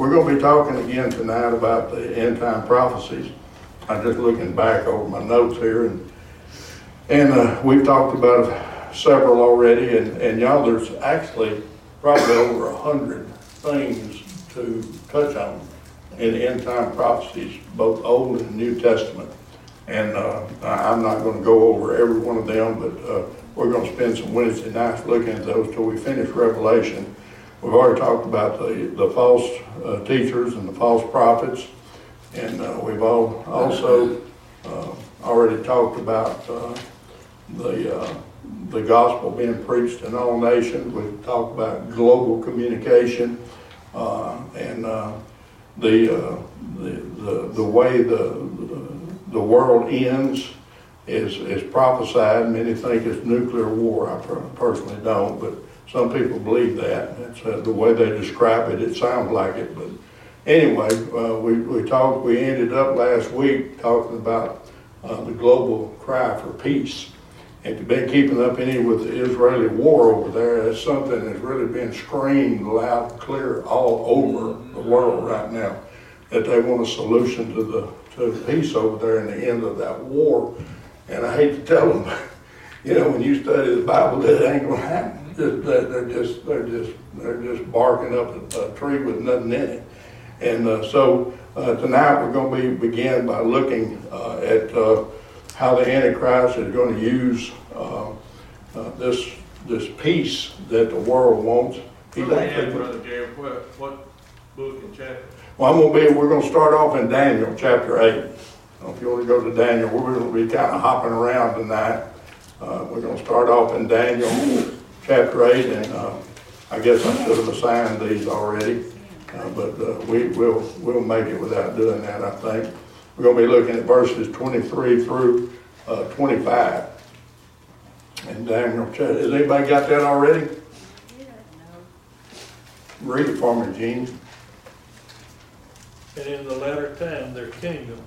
we're going to be talking again tonight about the end time prophecies. I'm just looking back over my notes here, and and uh, we've talked about several already, and, and y'all, there's actually probably over a hundred things to touch on in end time prophecies, both Old and New Testament. And uh, I'm not going to go over every one of them, but uh, we're going to spend some Wednesday nights looking at those till we finish Revelation. We've already talked about the, the false uh, teachers and the false prophets. And uh, we've all, also uh, already talked about uh, the, uh, the gospel being preached in all nations. We've talked about global communication uh, and the, the, the, the way the, the world ends is, is prophesied. Many think it's nuclear war. I personally don't, but some people believe that. Uh, the way they describe it. It sounds like it, but anyway, uh, we, we talked. We ended up last week talking about uh, the global cry for peace. And to been keeping up any with the Israeli war over there, that's something that's really been screamed loud and clear all over the world right now. That they want a solution to the to peace over there and the end of that war. And I hate to tell them, you know, when you study the Bible, that ain't gonna happen. Just- They're they're just they're just they're just barking up a, a tree with nothing in it. And uh, so uh, tonight we're going to be begin by looking uh, at uh, how the Antichrist is going to use uh, uh, this this peace that the world wants. He What do we don't have, think- Brother what, what book and chapter? well, I'm gonna be, we're gonna start off in Daniel chapter eight. If you wanna go to Daniel, we're gonna be kinda hopping around tonight. Uh, we're gonna start off in Daniel chapter eight, and, uh, I guess I should have assigned these already. Uh, but, uh, we, will we'll make it without doing that, I think. We're gonna be looking at verses twenty-three through, uh, twenty-five. And Daniel, has anybody got that already? Read it for me, Gene. And in the latter time, their kingdom,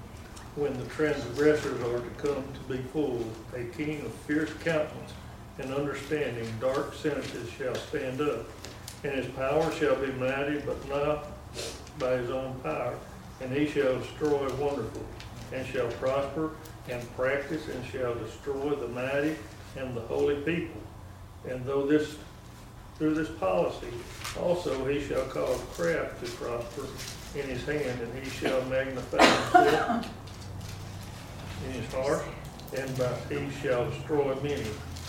when the transgressors are to come to be full, a king of fierce countenance and understanding, dark sentences shall stand up. And his power shall be mighty, but not by his own power. And he shall destroy wonderful, and shall prosper and practice, and shall destroy the mighty and the holy people. And though this, through this policy, also he shall cause craft to prosper in his hand, and he shall magnify himself in his heart, and by he shall destroy many.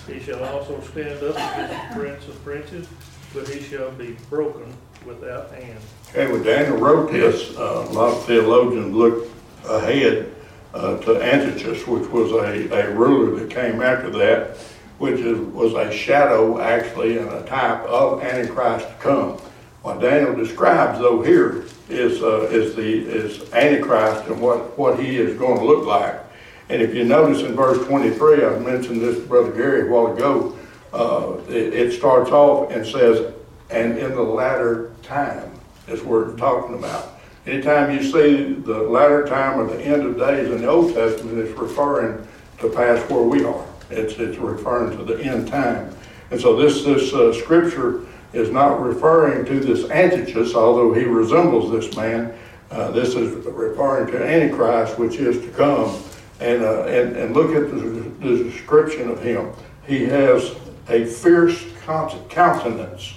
He shall also stand up against the prince of princes, but he shall be broken without hand. Okay, when Daniel wrote this, uh, a lot of theologians looked ahead uh, to Antiochus, which was a, a ruler that came after that, which is, was a shadow actually and a type of Antichrist to come. What Daniel describes though here is, uh, is the, is Antichrist and what, what he is going to look like. And if you notice in verse 23, I mentioned this to Brother Gary a while ago, uh, it, it starts off and says, and in the latter time is what it's talking about. Anytime you see the latter time or the end of days in the Old Testament, it's referring to past where we are. It's, it's referring to the end time. And so this, this uh, scripture is not referring to this Antiochus, although he resembles this man. Uh, this is referring to Antichrist, which is to come. And, uh, and, and look at the, the description of him. He has a fierce countenance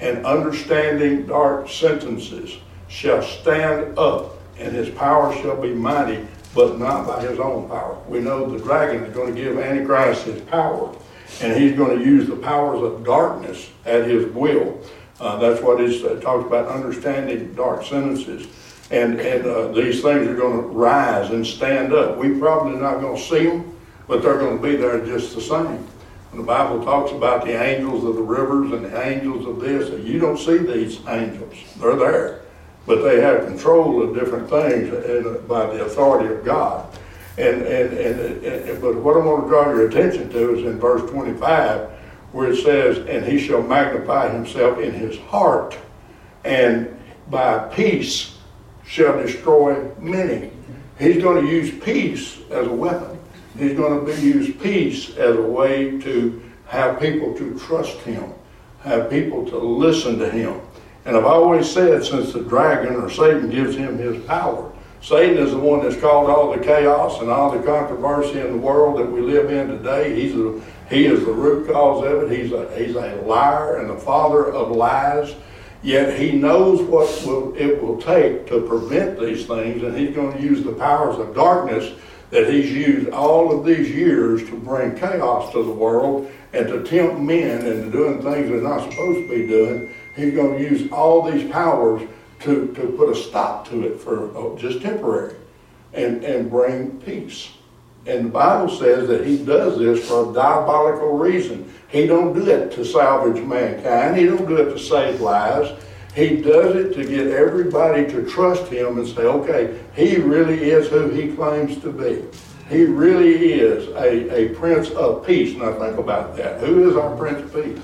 and understanding dark sentences shall stand up, and his power shall be mighty, but not by his own power. We know the dragon is going to give Antichrist his power, and he's going to use the powers of darkness at his will. Uh, that's what it uh, talks about understanding dark sentences. And, and uh, these things are going to rise and stand up. We're probably not going to see them, but they're going to be there just the same. The Bible talks about the angels of the rivers and the angels of this, you don't see these angels. They're there. But they have control of different things and, by the authority of God. And, and, and, and, but what I want to draw your attention to is in verse 25, where it says, And he shall magnify himself in his heart, and by peace shall destroy many. He's going to use peace as a weapon. He's going to use peace as a way to have people to trust him, have people to listen to him. And I've always said, since the dragon or Satan gives him his power, Satan is the one that's caused all the chaos and all the controversy in the world that we live in today. He's a, he is the root cause of it. He's a, he's a liar and the father of lies. Yet he knows what will, it will take to prevent these things, and he's going to use the powers of darkness that he's used all of these years to bring chaos to the world and to tempt men into doing things they're not supposed to be doing. He's going to use all these powers to, to put a stop to it for oh, just temporary and, and bring peace. And the Bible says that he does this for a diabolical reason. He don't do it to salvage mankind. He don't do it to save lives. He does it to get everybody to trust him and say, okay, he really is who he claims to be. He really is a, a prince of peace. Now think about that. Who is our prince of peace?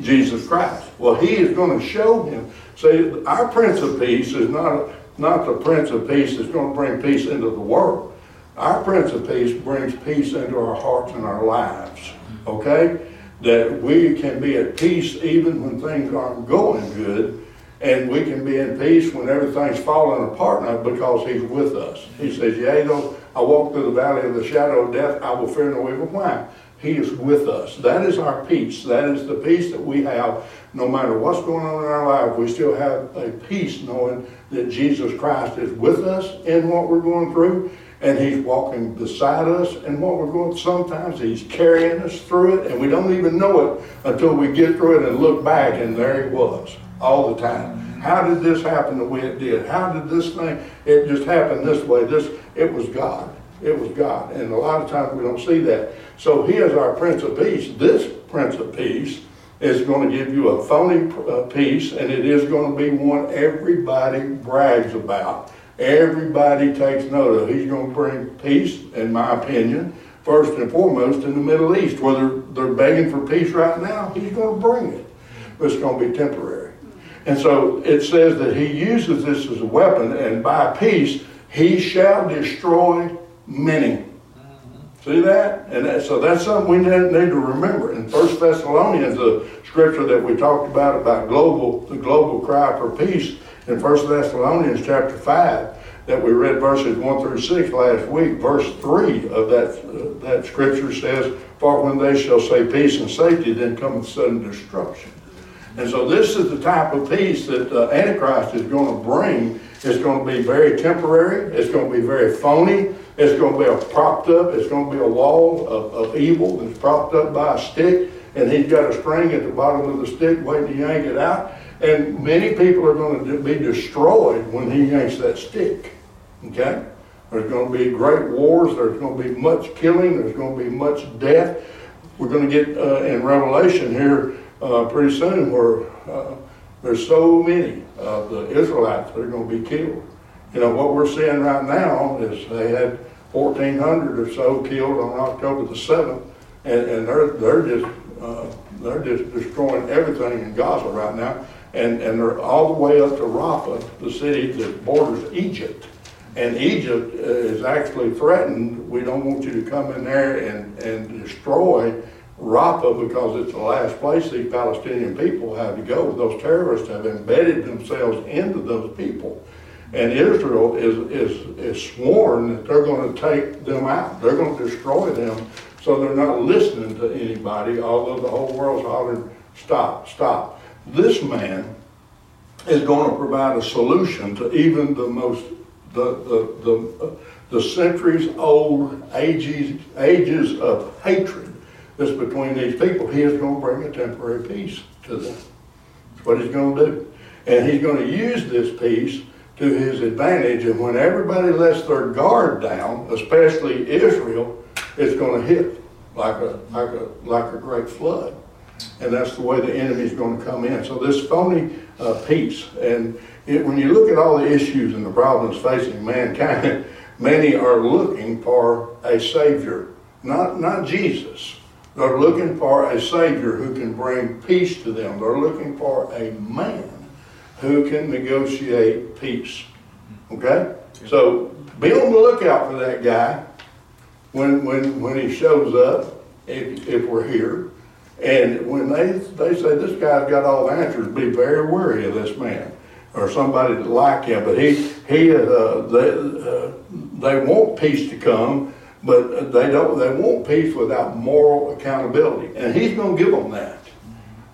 Jesus Christ. Well, he is going to show him. See, our prince of peace is not, not the prince of peace that's going to bring peace into the world. Our Prince of Peace brings peace into our hearts and our lives, okay? That we can be at peace even when things aren't going good, and we can be in peace when everything's falling apart now because He's with us. He says, Yea, though I walk through the valley of the shadow of death, I will fear no evil. Why? He is with us. That is our peace. That is the peace that we have no matter what's going on in our life. We still have a peace knowing that Jesus Christ is with us in what we're going through and he's walking beside us and what we're going sometimes he's carrying us through it and we don't even know it until we get through it and look back and there he was all the time. How did this happen the way it did? How did this thing it just happened this way? This it was god. It was god. And a lot of times we don't see that. So he is our prince of peace. This prince of peace is going to give you a phony uh, peace and it is going to be one everybody brags about everybody takes note of. He's going to bring peace, in my opinion, first and foremost in the Middle East. Whether they're begging for peace right now, he's going to bring it. But it's going to be temporary. And so it says that he uses this as a weapon, and by peace, he shall destroy many. See that? And that, so that's something we need, to remember. In First Thessalonians, the scripture that we talked about, about global, the global cry for peace, in 1 Thessalonians chapter 5 that we read verses 1 through 6 last week, verse 3 of that, uh, that scripture says, For when they shall say peace and safety, then cometh sudden destruction. And so this is the type of peace that uh, Antichrist is going to bring. It's going to be very temporary. It's going to be very phony. It's going to be a propped up. It's going to be a wall of, of evil that's propped up by a stick. And he's got a string at the bottom of the stick waiting to yank it out. And many people are going to be destroyed when he yanks that stick. Okay? There's going to be great wars. There's going to be much killing. There's going to be much death. We're going to get uh, in Revelation here uh, pretty soon where uh, there's so many of the Israelites that are going to be killed. You know, what we're seeing right now is they had 1,400 or so killed on October the 7th, and, and they're, they're just uh, they're just destroying everything in Gaza right now and, and they're all the way up to Rafah, the city that borders Egypt. And Egypt uh, is actually threatened. We don't want you to come in there and, and destroy Rafah because it's the last place these Palestinian people have to go. Those terrorists have embedded themselves into those people. And Israel is, is, is sworn that they're going to take them out. They're going to destroy them. So they're not listening to anybody, although the whole world's hollering, stop, stop. This man is going to provide a solution to even the most, the, the, the, the centuries old ages, ages of hatred that's between these people. He is going to bring a temporary peace to them. That's what he's going to do. And he's going to use this peace to his advantage. And when everybody lets their guard down, especially Israel, it's going to hit like a, like a, like a great flood and that's the way the enemy is going to come in. So this phony uh, peace, and it, when you look at all the issues and the problems facing mankind, many are looking for a savior, not not Jesus. They're looking for a savior who can bring peace to them. They're looking for a man who can negotiate peace. Okay, so be on the lookout for that guy when when when he shows up. If, if we're here, And when they, they say this guy's got all the answers, be very wary of this man or somebody like him. But he, he, uh, they, uh, they want peace to come, but they don't, they want peace without moral accountability. And he's going to give them that.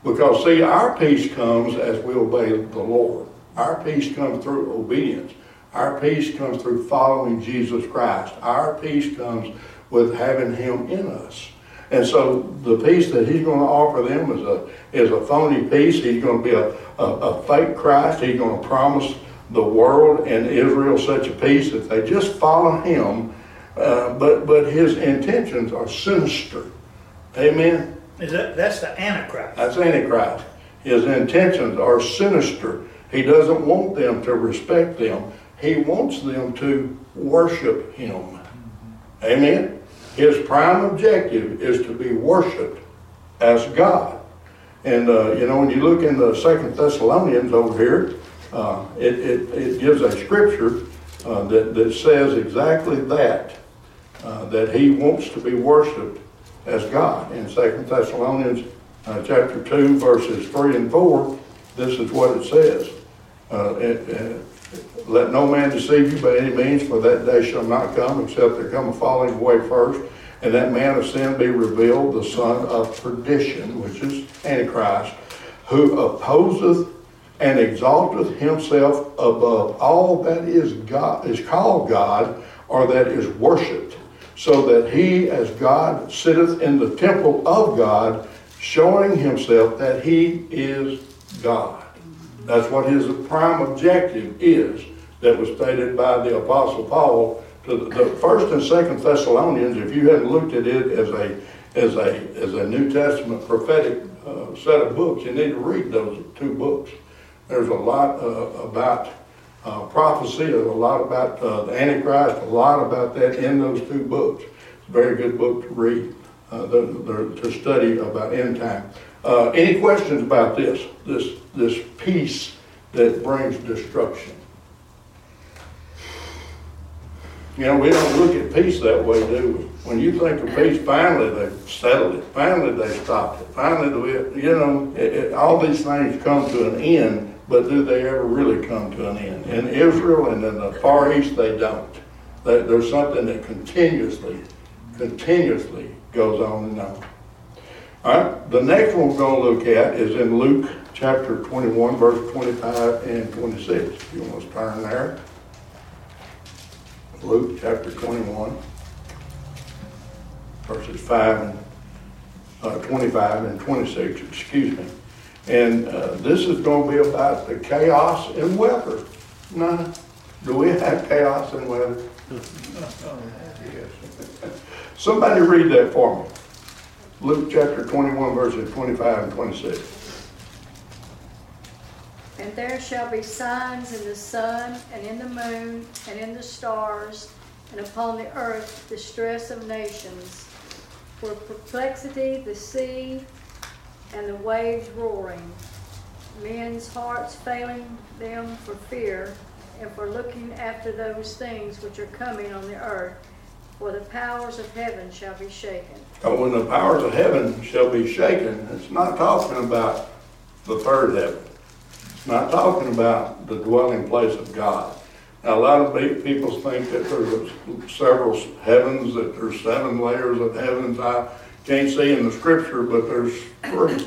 Because see, our peace comes as we obey the Lord. Our peace comes through obedience. Our peace comes through following Jesus Christ. Our peace comes with having Him in us. And so the peace that He's going to offer them is a is a phony peace. He's going to be a, a, a fake Christ. He's going to promise the world and Israel such a peace if they just follow Him. Uh, but but His intentions are sinister. Amen. Is that, that's the Antichrist. That's Antichrist. His intentions are sinister. He doesn't want them to respect them. He wants them to worship him. Amen. His prime objective is to be worshiped as God. And uh, you know, when you look in the Second Thessalonians over here, uh, it, it, it gives a scripture uh, that, that says exactly that, uh, that he wants to be worshiped as God. In Second Thessalonians uh, chapter 2, verses 3 and 4, this is what it says. Uh, it, let no man deceive you by any means, for that day shall not come, except there come a falling away first, and that man of sin be revealed, the son of perdition, which is Antichrist, who opposeth and exalteth himself above all that is God is called God, or that is worshipped, so that he as God sitteth in the temple of God, showing himself that he is God. That's what his prime objective is that was stated by the Apostle Paul to the, the first and second Thessalonians. If you hadn't looked at it as a as a as a New Testament prophetic uh, set of books, you need to read those two books. There's a lot uh, about uh, prophecy, there's a lot about uh, the Antichrist, a lot about that in those two books. It's a very good book to read, uh, the, the, to study about end time. Uh, any questions about this? This this peace that brings destruction. You know, we don't look at peace that way, do we? When you think of peace, finally they settled it. Finally they stopped it. Finally, we, you know, it, it, all these things come to an end, but do they ever really come to an end? In Israel and in the Far East, they don't. They, there's something that continuously, continuously goes on and on. All right, the next one we're going to look at is in Luke chapter 21, verse 25 and 26. If you want to turn there. Luke chapter 21, verses 5 and uh, 25 and 26, excuse me. And uh, this is going to be about the chaos and weather. Now, do we have chaos and weather? Yes. Somebody read that for me. Luke chapter 21, verses 25 and 26. And there shall be signs in the sun, and in the moon, and in the stars, and upon the earth distress of nations, for perplexity, the sea, and the waves roaring, men's hearts failing them for fear, and for looking after those things which are coming on the earth, for the powers of heaven shall be shaken. And when the powers of heaven shall be shaken, it's not talking about the third heaven. It's not talking about the dwelling place of God. Now, a lot of people think that there's several heavens, that there's seven layers of heavens. I can't see in the scripture, but there's three.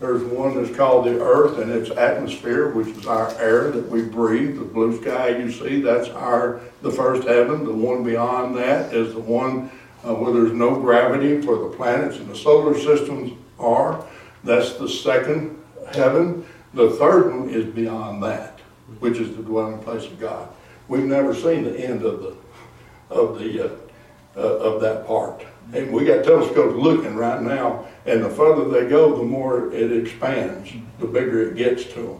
There's one that's called the earth and its atmosphere, which is our air that we breathe. The blue sky you see, that's our the first heaven. The one beyond that is the one uh, where there's no gravity for the planets and the solar systems are. That's the second heaven. The third one is beyond that, which is the dwelling place of God. We've never seen the end of the of the uh, uh, of that part. And we got telescopes looking right now, and the further they go, the more it expands, the bigger it gets to them.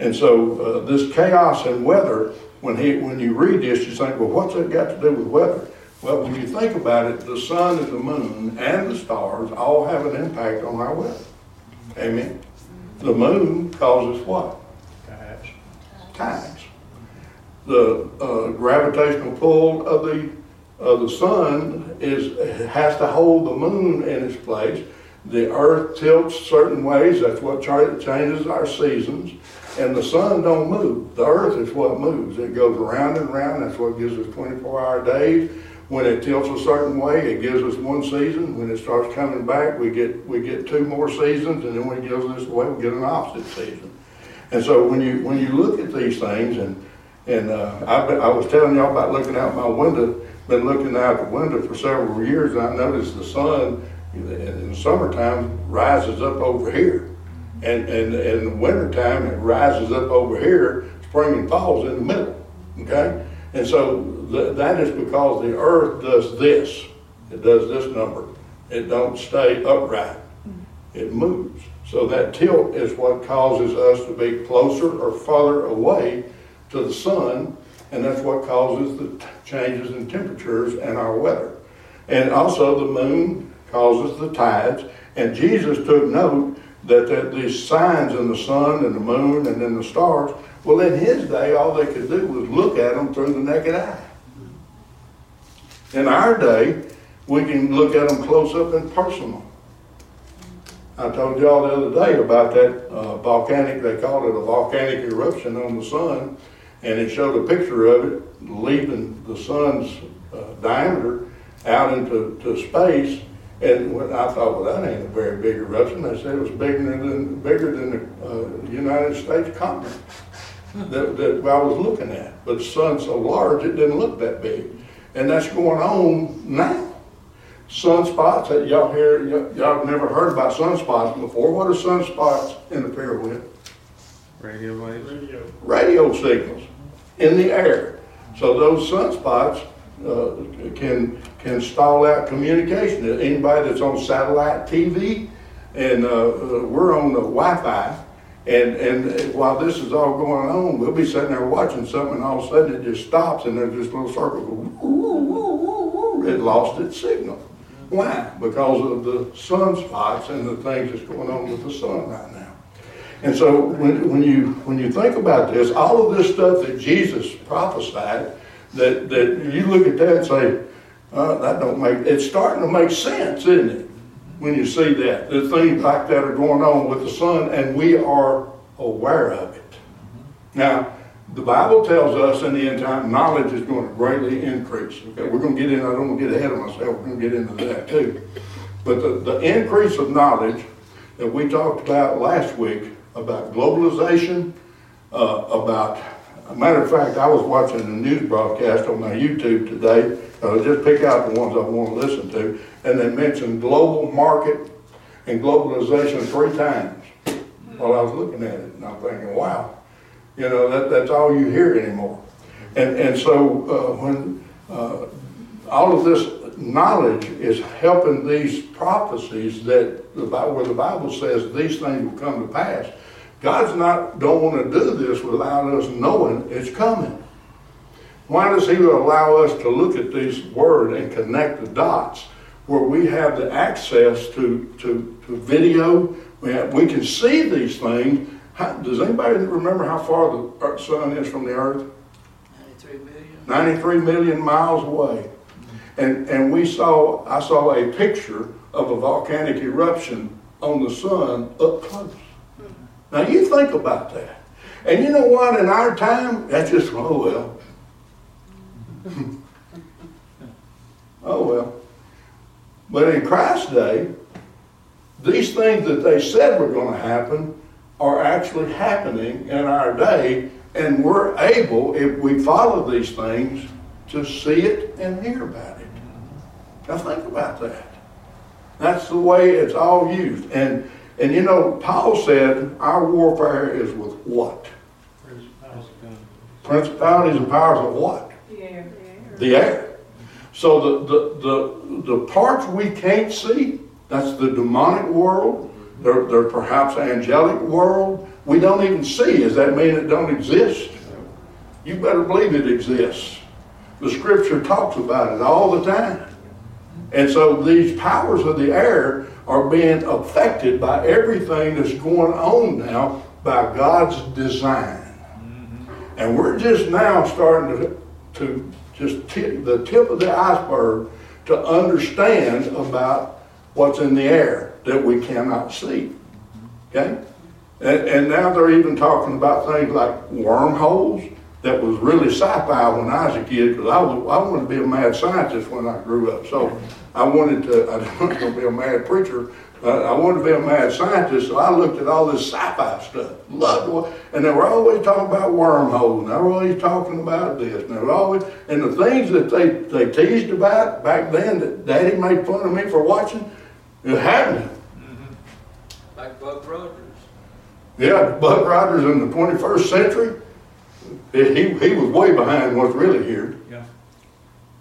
And so uh, this chaos and weather, when he when you read this, you think, well, what's that got to do with weather? Well, when you think about it, the sun and the moon and the stars all have an impact on our weather. Amen. The moon causes what? Tides. Tides. The uh, gravitational pull of the of the sun is has to hold the moon in its place. the earth tilts certain ways, that's what cha- changes our seasons, and the sun don't move. The earth is what moves. It goes around and around, that's what gives us twenty-four hour days. When it tilts a certain way, it gives us one season. When it starts coming back, we get, we get two more seasons, and then when it goes this way, we get an opposite season. And so when you, when you look at these things, and, and, uh, been, I was telling y'all about looking out my window, been looking out the window for several years, and I noticed the sun in the- in the summertime rises up over here. And, and, and in the wintertime, it rises up over here, spring and fall's in the middle, okay? And so th- that is because the earth does this, it does this number. It don't stay upright, it moves. So that tilt is what causes us to be closer or farther away to the sun, and that's what causes the t- changes in temperatures and our weather. And also the moon causes the tides, and Jesus took note that, that these signs in the sun and the moon and in the stars, well, in his day, all they could do was look at them through the naked eye. In our day, we can look at them close up and personal. I told y'all the other day about that uh, volcanic, they called it a volcanic eruption on the sun, and it showed a picture of it leaving the sun's uh, diameter out into to space. And when I thought, well, that ain't a very big eruption. They said it was bigger than bigger than the uh, United States continent that, that I was looking at. But the sun's so large, it didn't look that big. And that's going on now. Sunspots, that y'all hear, y'all have never heard about sunspots before. What do sunspots interfere with? Radio waves. Radio. radio signals in the air. So those sunspots uh, can can stall out communication. Anybody that's on satellite TV, and uh, uh, we're on the Wi-Fi, and and while this is all going on, we'll be sitting there watching something, and all of a sudden it just stops, and there's this little circle. Woo, woo, woo. It lost its signal. Why? Because of the sunspots and the things that's going on with the sun right now. And so when, when you when you think about this, all of this stuff that Jesus prophesied, that that you look at that and say, uh, that don't make it's starting to make sense, isn't it? When you see that, the things like that are going on with the sun, and we are aware of it. Now, the Bible tells us in the end time, knowledge is going to greatly increase. Okay, we're going to get in. I don't want to get ahead of myself. We're going to get into that too. But the, the increase of knowledge that we talked about last week about globalization, uh, about, a matter of fact, I was watching a news broadcast on my YouTube today. Uh, just pick out the ones I want to listen to, and they mentioned global market and globalization three times while I was looking at it, and I'm thinking, wow, you know, that, that's all you hear anymore. And, and so uh, when uh, all of this knowledge is helping these prophecies that the where the Bible says these things will come to pass. God's not don't want to do this without us knowing it's coming. Why does He allow us to look at these word and connect the dots where we have the access to to, to video? We, have, we can see these things. How, does anybody remember how far the sun is from the earth? 93 million. 93 million miles away. And, and we saw, I saw a picture of a volcanic eruption on the sun up close. Now you think about that. And you know what, in our time, that's just, oh well. oh well. But in Christ's day, these things that they said were going to happen are actually happening in our day, and we're able, if we follow these things, to see it and hear about it. Now think about that. That's the way it's all used. And and you know, Paul said our warfare is with what? Principalities and powers of what? Yeah. The air. So the, the, the, the parts we can't see, that's the demonic world, they're, they're perhaps angelic world, we don't even see. Does that mean it don't exist? You better believe it exists. The scripture talks about it all the time. And so these powers of the air are being affected by everything that's going on now by God's design. Mm-hmm. And we're just now starting to, to just tip, the tip of the iceberg to understand about what's in the air. that we cannot see. Mm-hmm. Okay? And, and now they're even talking about things like wormholes. That was really sci-fi when I was a kid because I, was, I wanted to be a mad scientist when I grew up. So I wanted to, I didn't want to be a mad preacher. Uh, I wanted to be a mad scientist, so I looked at all this sci-fi stuff. Loved it. And they were always talking about wormholes, and they were always talking about this. And they were always, and the things that they, they teased about back then that Daddy made fun of me for watching, it happened. Like Buck Rogers. Yeah, Buck Rogers in the 21st century, he, he was way behind what's really here. Yeah.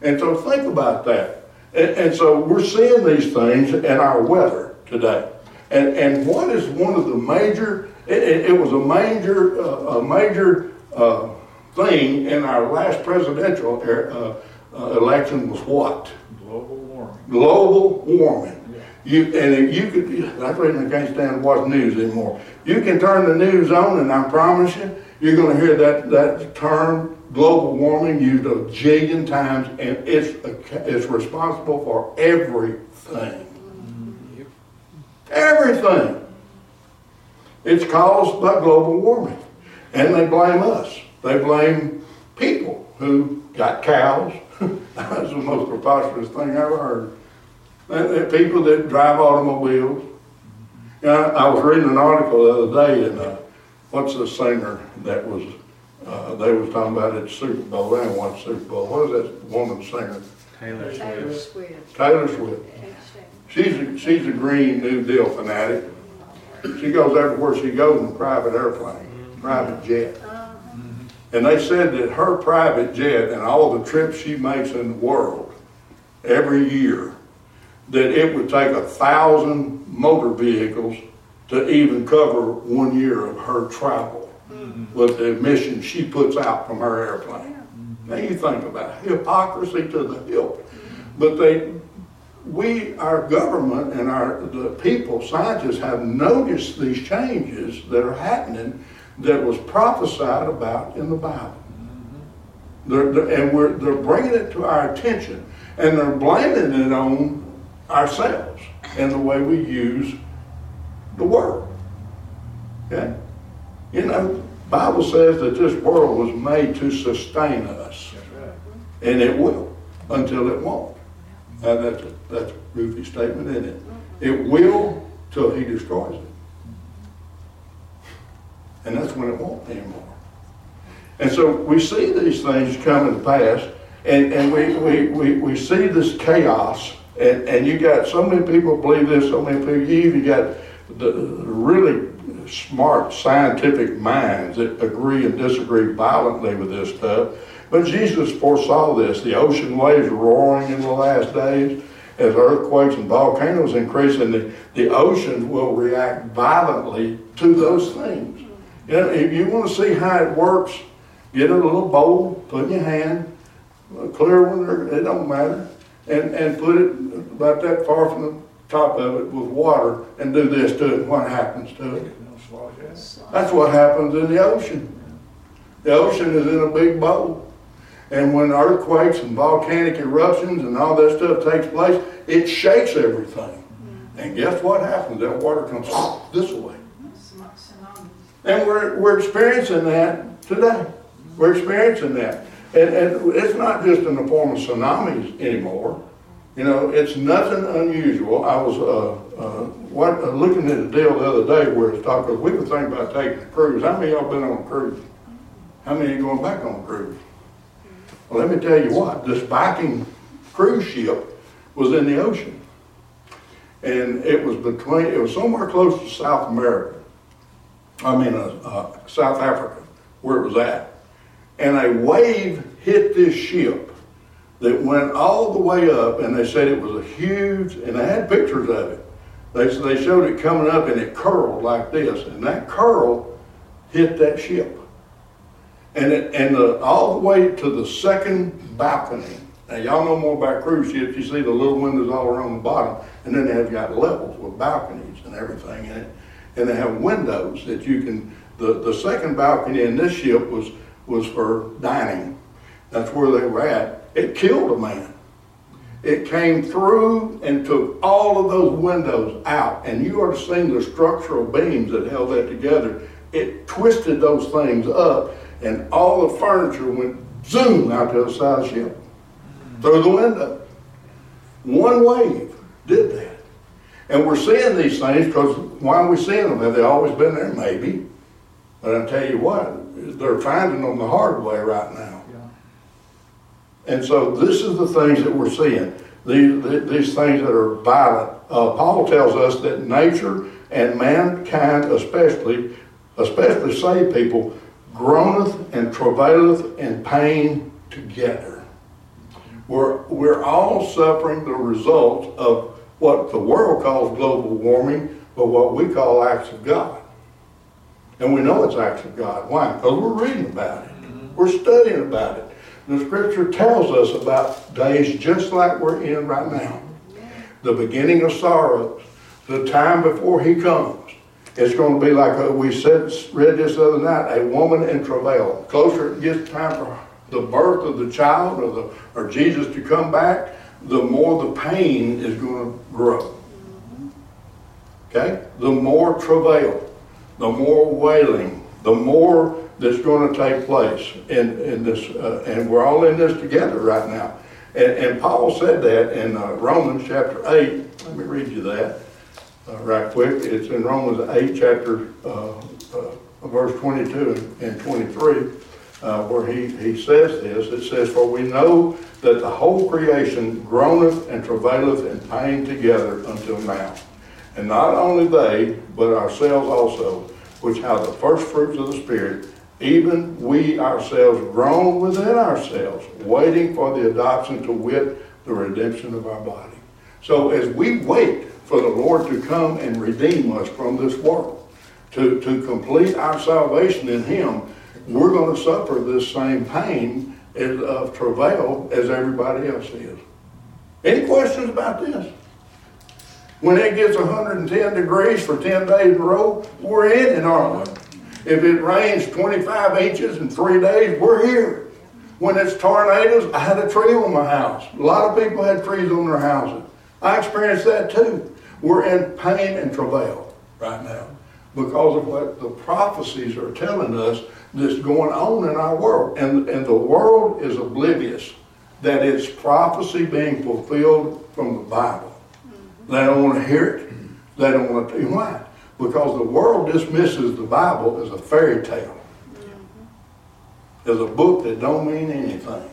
And so think about that. And, and so we're seeing these things in our weather today. And, and what is one of the major, it, it, was a major, uh, a major uh, thing in our last presidential uh, uh, election was what? Global warming. global warming. You, and if you could, that's the reason I can't stand to watch news anymore. You can turn the news on and I promise you, you're gonna hear that, that term, global warming, used a jillion times and it's, it's responsible for everything. Everything. It's caused by global warming. And they blame us. They blame people who got cows. That's the most preposterous thing I ever heard. People that drive automobiles. You know, I was reading an article the other day, and uh, what's the singer that was? Uh, they was talking about at Super Bowl. They didn't watch Super Bowl. What was that woman singer? Taylor Taylor Swift. Swift. Taylor Swift. She's a, she's a Green New Deal fanatic. She goes everywhere she goes in a private airplane, private jet. Uh, And they said that her private jet and all the trips she makes in the world every year, that it would take a thousand motor vehicles to even cover one year of her travel. Mm-hmm. With the emissions she puts out from her airplane. Mm-hmm. Now you think about it, hypocrisy to the hilt. But they, we, our government and our, the people, scientists have noticed these changes that are happening that was prophesied about in the Bible. Mm-hmm. They're, they're- and we're, they're bringing it to our attention. And they're blaming it on ourselves and the way we use the word. Okay? You know, Bible says that this world was made to sustain us. Right. And it will, until it won't. And that's, a- that's a goofy statement, isn't it? It will till he destroys it. And that's when it won't anymore. And so we see these things coming to pass, and, and we, we, we, we see this chaos, and, and you got so many people believe this, so many people, you even got the really smart scientific minds that agree and disagree violently with this stuff. But Jesus foresaw this. The ocean waves roaring in the last days as earthquakes and volcanoes increase, and the, the ocean will react violently to those things. You know, if you want to see how it works, get a little bowl, put in your hand, a clear one, it don't matter, and, and put it about that far from the top of it with water and do this to it, what happens to it? That's what happens in the ocean. The ocean is in a big bowl. And when earthquakes and volcanic eruptions and all that stuff takes place, it shakes everything. And guess what happens? That water comes this way. And we're, we're experiencing that today. We're experiencing that. And, and it's not just in the form of tsunamis anymore. You know, it's nothing unusual. I was uh, uh, what, uh, looking at a deal the other day where it's talking, we were thinking about taking a cruise. How many of y'all been on a cruise? How many are going back on a cruise? Well, let me tell you what, this Viking cruise ship was in the ocean. And it was between, it was somewhere close to South America. I mean, uh, uh, South Africa, where it was at. And a wave hit this ship that went all the way up, and they said it was a huge, and they had pictures of it. They, they showed it coming up, and it curled like this, and that curl hit that ship. And it, and the, all the way to the second balcony. Now, y'all know more about cruise ships. You see the little windows all around the bottom, and then they've got levels with balconies and everything in it. And they have windows that you can. The, the second balcony in this ship was was for dining. That's where they were at. It killed a man. It came through and took all of those windows out, and you are seeing the structural beams that held that together. It twisted those things up, and all the furniture went zoom out the side of the ship through the window. One wave did that. And we're seeing these things because why are we seeing them? Have they always been there? Maybe. But I tell you what, they're finding them the hard way right now. And so this is the things that we're seeing. These, these things that are violent. Uh, Paul tells us that nature and mankind especially, especially saved people, groaneth and travaileth in pain together. We're, we're all suffering the result of what the world calls global warming, but what we call acts of God. And we know it's acts of God. Why? Because we're reading about it. We're studying about it. The scripture tells us about days just like we're in right now. The beginning of sorrows, the time before he comes. It's going to be like uh, we said, read this the other night, a woman in travail. Closer it gets time for the birth of the child or, the, or Jesus to come back, the more the pain is going to grow. Okay? The more travail, the more wailing, the more that's going to take place in, in this, uh, and we're all in this together right now. And, and Paul said that in uh, Romans chapter 8. Let me read you that uh, right quick. It's in Romans 8, chapter uh, uh, verse 22 and 23, uh, where he, he says this. It says, For we know that the whole creation groaneth and travaileth in pain together until now. And not only they, but ourselves also, which have the first fruits of the Spirit, even we ourselves groan within ourselves, waiting for the adoption to wit the redemption of our body. So as we wait for the Lord to come and redeem us from this world, to, to complete our salvation in Him, we're going to suffer this same pain of travail as everybody else is. Any questions about this? When it gets 110 degrees for 10 days in a row, we're in it, aren't we? If it rains 25 inches in three days, we're here. When it's tornadoes, I had a tree on my house. A lot of people had trees on their houses. I experienced that too. We're in pain and travail right now because of what the prophecies are telling us that's going on in our world. And, and the world is oblivious that it's prophecy being fulfilled from the Bible. They don't want to hear it. They don't want to. Why? Because the world dismisses the Bible as a fairy tale, mm-hmm. as a book that don't mean anything.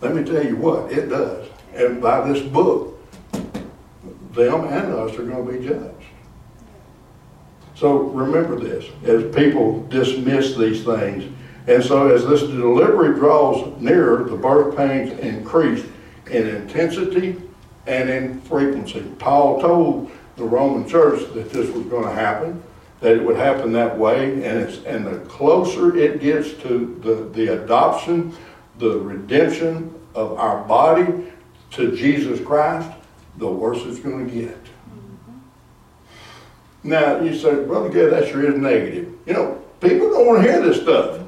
Let me tell you what, it does. And by this book, them and us are going to be judged. So remember this, as people dismiss these things, and so as this delivery draws nearer, the birth pains increase in intensity and in frequency. Paul told the Roman church that this was going to happen, that it would happen that way, and it's and the closer it gets to the, the adoption, the redemption of our body to Jesus Christ, the worse it's going to get. Mm-hmm. Now you say, Brother Good, that sure is negative. You know, people don't want to hear this stuff.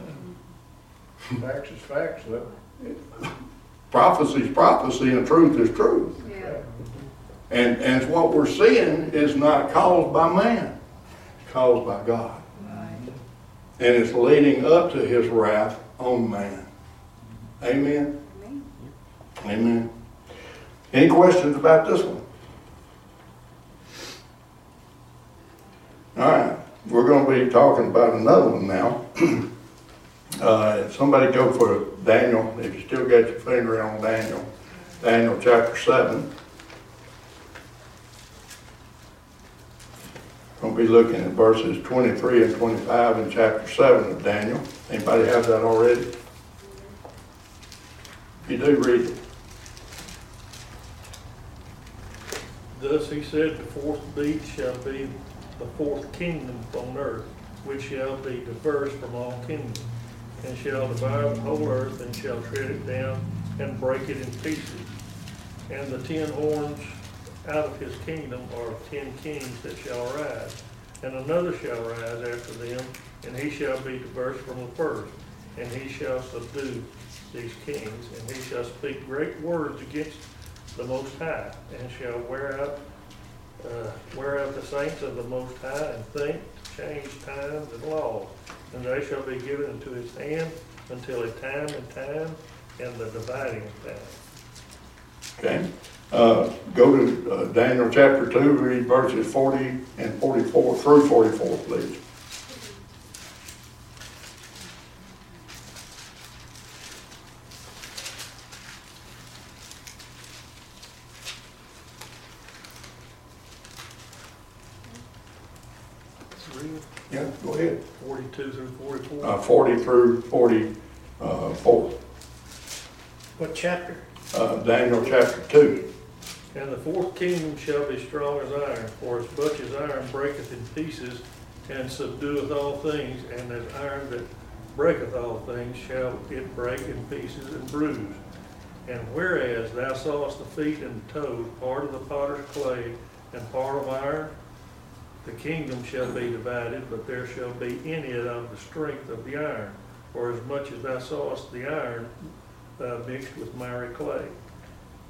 Facts is facts, though. Prophecy is prophecy and truth is truth. And, and what we're seeing is not caused by man, it's caused by God. Right. And it's leading up to his wrath on man. Amen. Amen. Amen. Any questions about this one? All right, we're going to be talking about another one now. uh, somebody go for Daniel, if you still got your finger on Daniel, Daniel chapter 7. We'll be looking at verses 23 and 25 in chapter 7 of Daniel. Anybody have that already? If you do, read it. Thus he said, The fourth beast shall be the fourth kingdom on earth, which shall be diverse from all kingdoms, and shall divide the whole earth, and shall tread it down, and break it in pieces. And the ten horns out of his kingdom are ten kings that shall arise, and another shall rise after them, and he shall be diverse from the first, and he shall subdue these kings, and he shall speak great words against the Most High, and shall wear out, uh, wear out the saints of the Most High, and think, change times and laws. And they shall be given into his hand until a time and time, and the dividing of time. Okay, uh, go to uh, Daniel chapter two, read verses forty and forty-four through forty-four, please. Read Yeah, go ahead. forty-two through forty-four. Uh, forty through forty-four, What chapter? uh, Daniel chapter two. And the fourth kingdom shall be strong as iron, for as much as iron breaketh in pieces, and subdueth all things, and as iron that breaketh all things, shall it break in pieces and bruise. And whereas thou sawest the feet and the toes, part of the potter's clay, and part of iron, the kingdom shall be divided, but there shall be in it of the strength of the iron, for as much as thou sawest the iron uh, mixed with miry clay.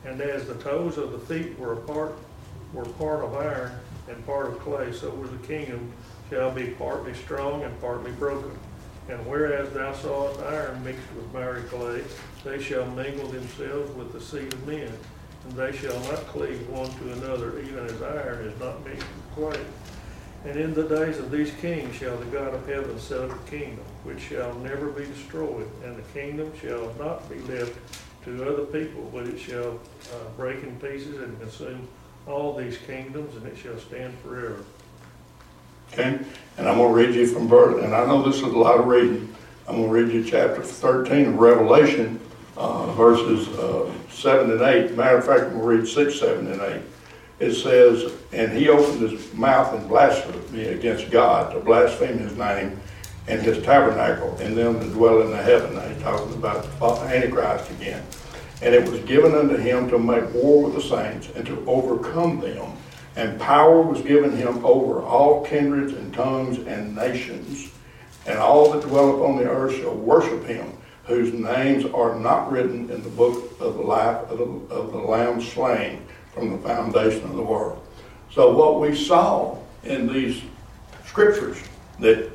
And as the toes of the feet were part, were part of iron and part of clay, so was the kingdom shall be partly strong and partly broken. And whereas thou sawest iron mixed with miry clay, they shall mingle themselves with the seed of men, and they shall not cleave one to another, even as iron is not mixed with clay. And in the days of these kings shall the God of heaven set up a kingdom, which shall never be destroyed, and the kingdom shall not be left to other people, but it shall uh, break in pieces and consume all these kingdoms, and it shall stand forever. Okay, and I'm gonna read you from verse, and I know this is a lot of reading. I'm gonna read you chapter thirteen of Revelation, uh, verses, uh, seven and eight. Matter of fact, gonna read six, seven, and eight. It says, "And he opened his mouth in blasphemy against God, to blaspheme his name and his tabernacle, and them that dwell in the heaven." Now he's talking about the Antichrist again. And it was given unto him to make war with the saints and to overcome them. And power was given him over all kindreds and tongues and nations. And all that dwell upon the earth shall worship him, whose names are not written in the book of the life of the, of the Lamb slain from the foundation of the world. So what we saw in these scriptures, that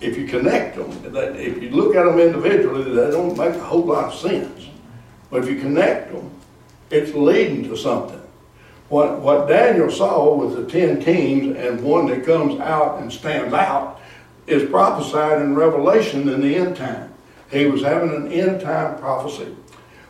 if you connect them, if you look at them individually, they don't make a whole lot of sense. But if you connect them, it's leading to something. What, what Daniel saw with the ten kings and one that comes out and stands out is prophesied in Revelation in the end time. He was having an end time prophecy.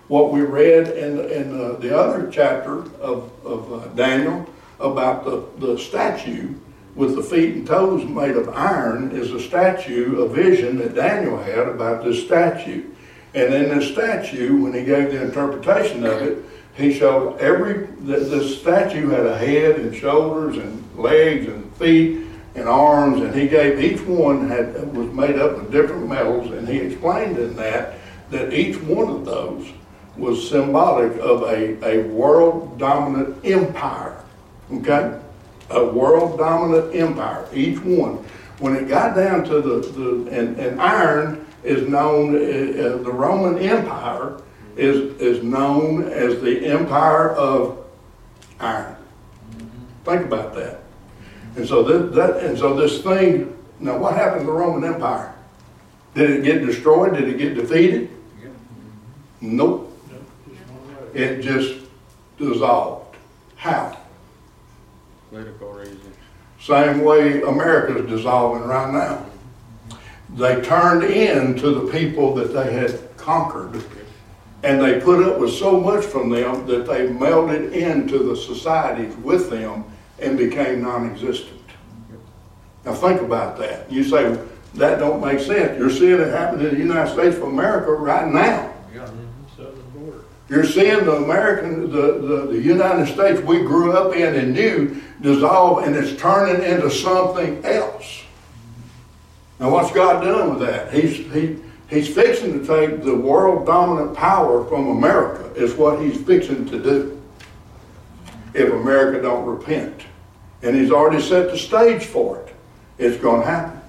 What we read in, in uh, the other chapter of, of uh, Daniel about the, the statue with the feet and toes made of iron is a statue, a vision that Daniel had about this statue. And in this statue, when he gave the interpretation of it, he showed every, the, statue had a head and shoulders and legs and feet and arms, and he gave each one had, was made up of different metals, and he explained in that, that each one of those was symbolic of a, a world dominant empire. Okay? A world dominant empire, each one. When it got down to the, the and, and iron is known, uh, uh, the Roman Empire is, is known as the empire of iron. Think about that. And so that, that and so this thing, now what happened to the Roman Empire? Did it get destroyed? Did it get defeated? Nope. It just dissolved. How? Political reasons. Same way America's dissolving right now. They turned in to the people that they had conquered, and they put up with so much from them that they melded into the societies with them and became non-existent. Now think about that. You say, that don't make sense. You're seeing it happen in the United States of America right now. Border. You're seeing the American, the, the, the United States we grew up in and knew dissolve and it's turning into something else. Now what's God doing with that? He's, he, he's fixing to take the world dominant power from America is what he's fixing to do. If America don't repent. And he's already set the stage for it. It's going to happen.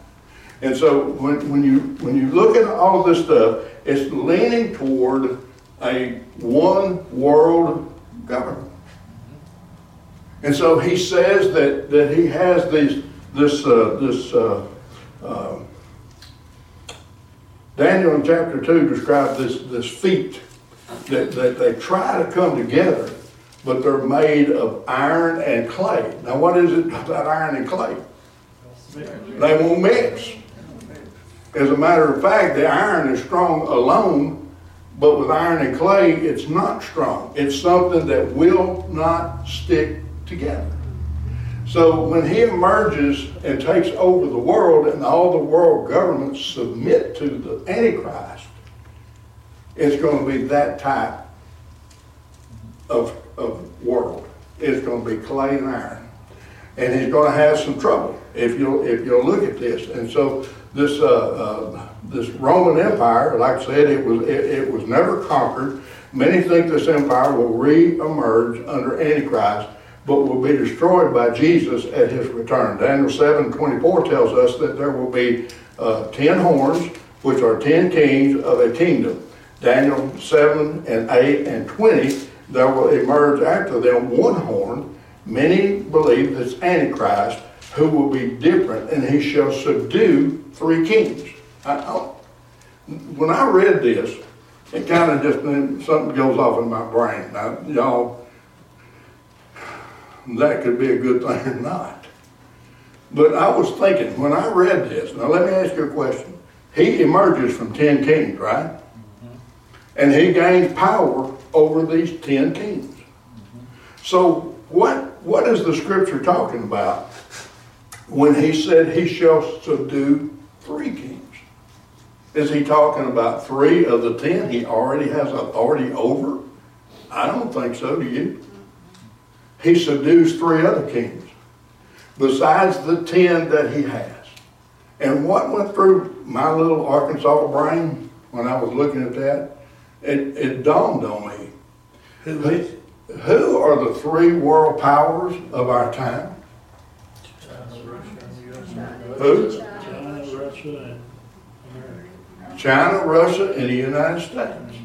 And so when, when you when you look at all this stuff, it's leaning toward a one world government. And so he says that, that he has these, this, uh, this, uh, uh, Daniel in chapter two describes this, this feat that, that they try to come together, but they're made of iron and clay. Now, what is it about iron and clay? They won't mix. As a matter of fact, the iron is strong alone, but with iron and clay, it's not strong. It's something that will not stick together. So when he emerges and takes over the world and all the world governments submit to the Antichrist, it's going to be that type of, of world. It's going to be clay and iron. And he's going to have some trouble if you'll, if you'll look at this. And so this, uh, uh, this Roman Empire, like I said, it was, it, it was never conquered. Many think this empire will re-emerge under Antichrist, but will be destroyed by Jesus at his return. Daniel 7, 24 tells us that there will be uh, 10 horns, which are 10 kings of a kingdom. Daniel 7 and 8 and 20, there will emerge after them one horn. Many believe that's Antichrist, who will be different, and he shall subdue three kings. I, I, when I read this, it kind of just something goes off in my brain. Now, y'all, that could be a good thing or not. But I was thinking when I read this. Now, let me ask you a question. He emerges from ten kings, right? Mm-hmm. And he gains power over these ten kings. Mm-hmm. So, what what is the scripture talking about when he said he shall subdue three kings? Is he talking about three of the ten he already has authority over? I don't think so, do you? He subdues three other kings besides the ten that he has. And what went through my little Arkansas brain when I was looking at that? It, it dawned on me. Who is? Who are the three world powers of our time? China, Russia, and. Who? China, Russia, and America. China, Russia, and the United States.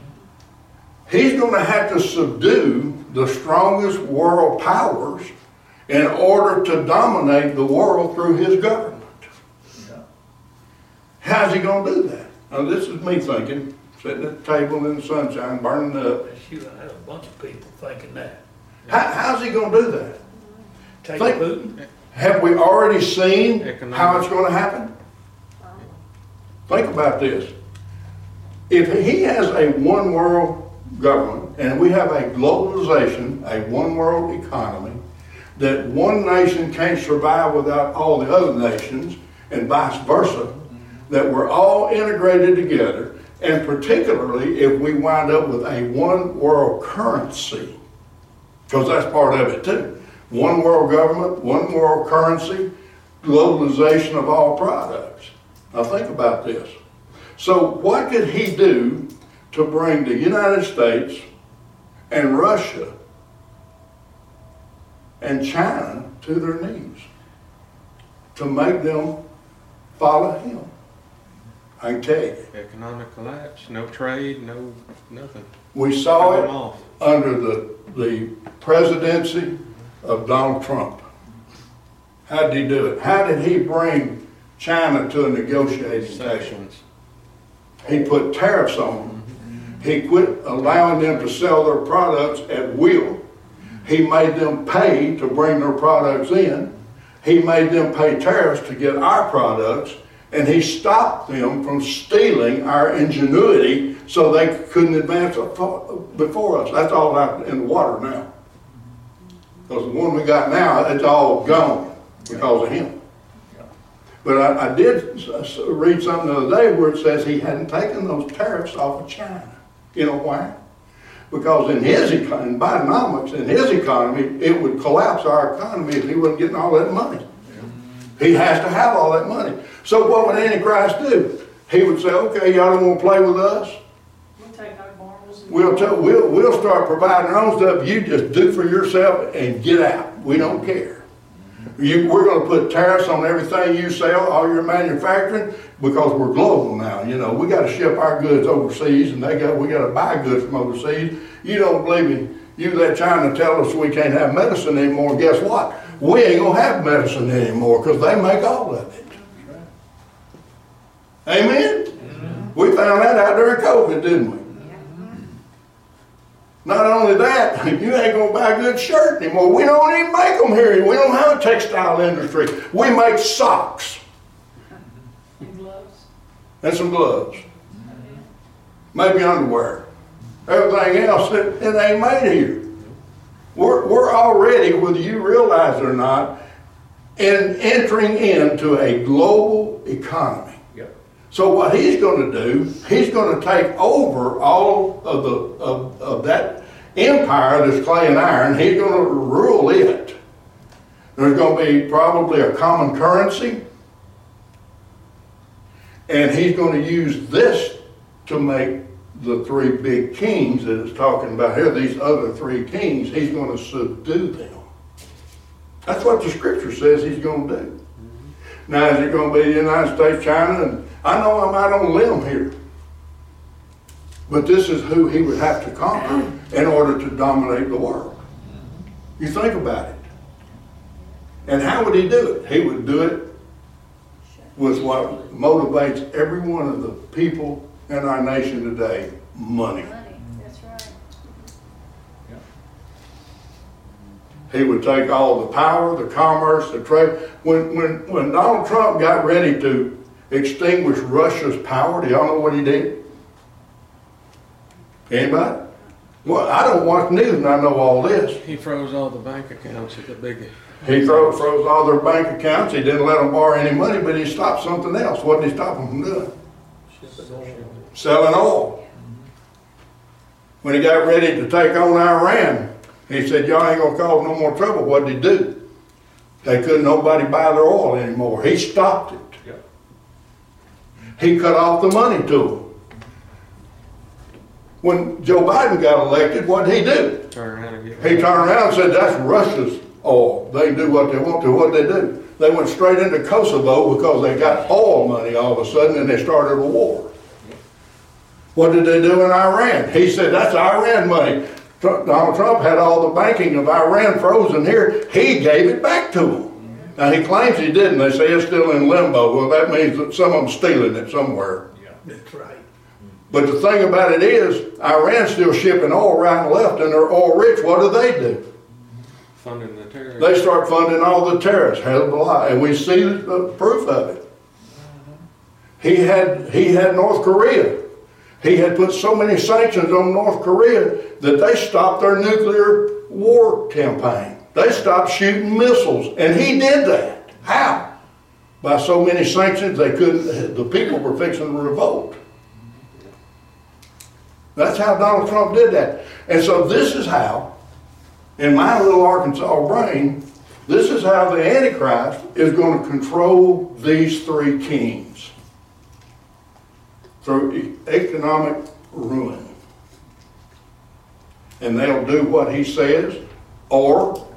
He's going to have to subdue the strongest world powers in order to dominate the world through his government. How's he going to do that? Now, this is me thinking, sitting at the table in the sunshine, burning up. Shoot, I had a bunch of people thinking that. How, how's he going to do that? Take Think- Putin, Have we already seen how it's going to happen? Think about this. If he has a one world government and we have a globalization, a one world economy, that one nation can't survive without all the other nations and vice versa, that we're all integrated together, and particularly if we wind up with a one world currency, because that's part of it too. One world government, one world currency, globalization of all products. Now think about this. So what could he do to bring the United States and Russia and China to their knees? To make them follow him? I tell you. Economic collapse, no trade, no, nothing. We saw it. off. under the, the presidency of Donald Trump. How did he do it? How did he bring China to a negotiating table? He put tariffs on them. He quit allowing them to sell their products at will. He made them pay to bring their products in. He made them pay tariffs to get our products. And he stopped them from stealing our ingenuity so they couldn't advance before us. That's all out in the water now. Because the one we got now, it's all gone because of him. But I, I did read something the other day where it says he hadn't taken those tariffs off of China. You know why? Because in his economy, in Bidenomics, in his economy, it would collapse our economy if he wasn't getting all that money. He has to have all that money. So what would Antichrist do? He would say, okay, y'all don't want to play with us? We'll take our marbles. We'll, tell, we'll, we'll start providing our own stuff. You just do for yourself and get out. We don't care. You, we're gonna put tariffs on everything you sell, all your manufacturing, because we're global now, you know, we gotta ship our goods overseas, and they got, we gotta buy goods from overseas. You don't believe me, you let China tell us we can't have medicine anymore, guess what? We ain't gonna have medicine anymore, cause they make all of it. Amen? We found that out during COVID, didn't we? Not only that, you ain't gonna buy a good shirt anymore. We don't even make them here. We don't have a textile industry. We make socks. And some gloves. Maybe underwear. Everything else, it, it ain't made here. We're, we're already, whether you realize it or not, in entering into a global economy. Yep. So what he's going to do, he's going to take over all of the of, of that empire that's clay and iron. He's going to rule it. There's going to be probably a common currency, and he's going to use this to make the three big kings that it's talking about here. These other three kings, he's going to subdue them. That's what the scripture says he's going to do. Now, is it going to be the United States, China? And I know I'm out on a limb here. But this is who he would have to conquer in order to dominate the world. You think about it. And how would he do it? He would do it with what motivates every one of the people in our nation today money. Money, that's right. He would take all the power, the commerce, the trade. When, when, when Donald Trump got ready to extinguish Russia's power, do y'all know what he did? Anybody? Well, I don't watch news and I know all this. He froze all the bank accounts at the big, He froze, froze all their bank accounts. He didn't let them borrow any money, but he stopped something else. What did he stop them from doing? Selling oil. When he got ready to take on Iran, he said, y'all ain't gonna cause no more trouble. What did he do? They couldn't nobody buy their oil anymore. He stopped it. He cut off the money to them. When Joe Biden got elected, what did he do? turn around and get. He turned around and said, that's Russia's oil. They do what they want to. What they do? They went straight into Kosovo because they got oil money all of a sudden and they started a war. What did they do in Iran? He said, that's Iran money. Trump, Donald Trump had all the banking of Iran frozen here. He gave it back to them. Now he claims he didn't. They say it's still in limbo. Well, that means that some of them stealing it somewhere. Yeah, That's right. But the thing about it is, Iran's still shipping oil right and left, and they're oil rich. What do they do? Funding the terrorists. They start funding all the terrorists, Hezbollah, and we see the proof of it. He had he had North Korea. He had put so many sanctions on North Korea that they stopped their nuclear war campaign. They stopped shooting missiles, and he did that. How? By so many sanctions, they couldn't. The people were fixing to revolt. That's how Donald Trump did that. And so this is how, in my little Arkansas brain, this is how the Antichrist is going to control these three kings through economic ruin. And they'll do what he says, or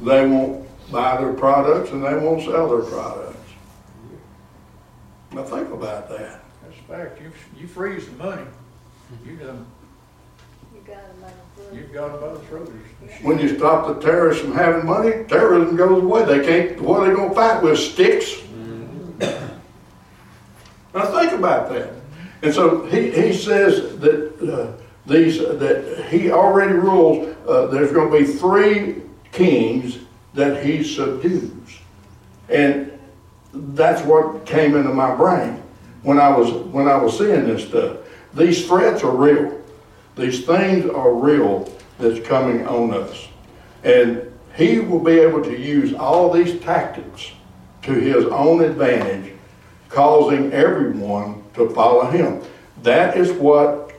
they won't buy their products and they won't sell their products. Now think about that. That's a fact. You, you freeze the money. You done, You got them by the foot. You've got them by the throat. When you stop the terrorists from having money, terrorism goes away. They can't, what are they gonna fight with, sticks? Now think about that. And so he, he says that uh, these, that he already rules, uh, there's gonna be three kings that he subdues. And that's what came into my brain when I was, when I was seeing this stuff. These threats are real. These things are real that's coming on us. And he will be able to use all these tactics to his own advantage, causing everyone to follow him. That is what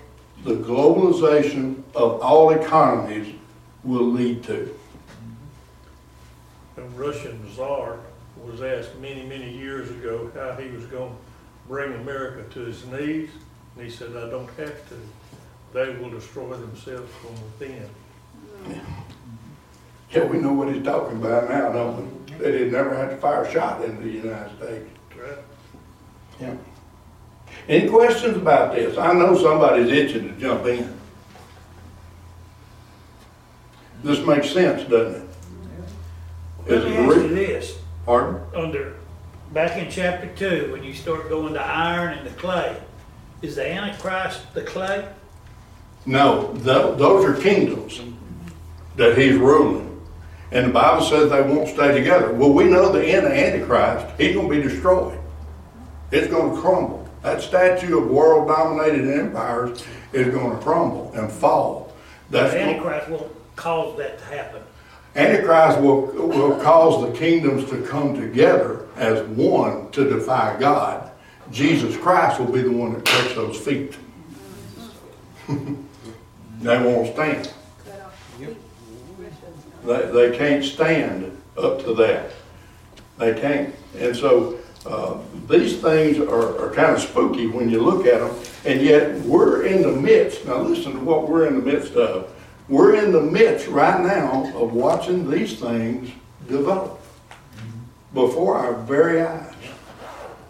the globalization of all economies will lead to. The Russian Tsar was asked many, many years ago how he was going to bring America to his knees, and he said, I don't have to. They will destroy themselves from within. Yeah, we know what he's talking about now, don't we? that he'd never had to fire a shot into the United States. Right. Yeah. Any questions about this? I know somebody's itching to jump in. This makes sense, doesn't it? Is Let me it ask you this, Pardon? under, back in chapter two, when you start going to iron and the clay, is the Antichrist the clay? No, tho- those are kingdoms that he's ruling. And the Bible says they won't stay together. Well, we know the end of Antichrist, he's gonna be destroyed. It's gonna crumble. That statue of world dominated empires is gonna crumble and fall. That's, Antichrist won't cause that to happen. Antichrist will, will cause the kingdoms to come together as one to defy God. Jesus Christ will be the one that takes those feet. They won't stand. Yep. They, they can't stand up to that. They can't. And so, uh, these things are, are kind of spooky when you look at them, and yet we're in the midst, now listen to what we're in the midst of. We're in the midst right now of watching these things develop before our very eyes.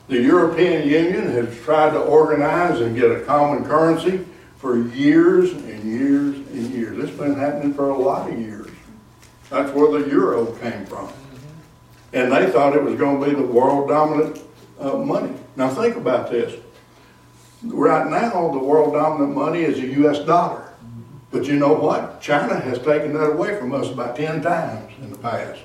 The European Union has tried to organize and get a common currency for years years and years. It's been happening for a lot of years. That's where the euro came from. And they thought it was going to be the world dominant uh, money. Now think about this. Right now, the world dominant money is the US dollar. But you know what? China has taken that away from us about 10 times in the past.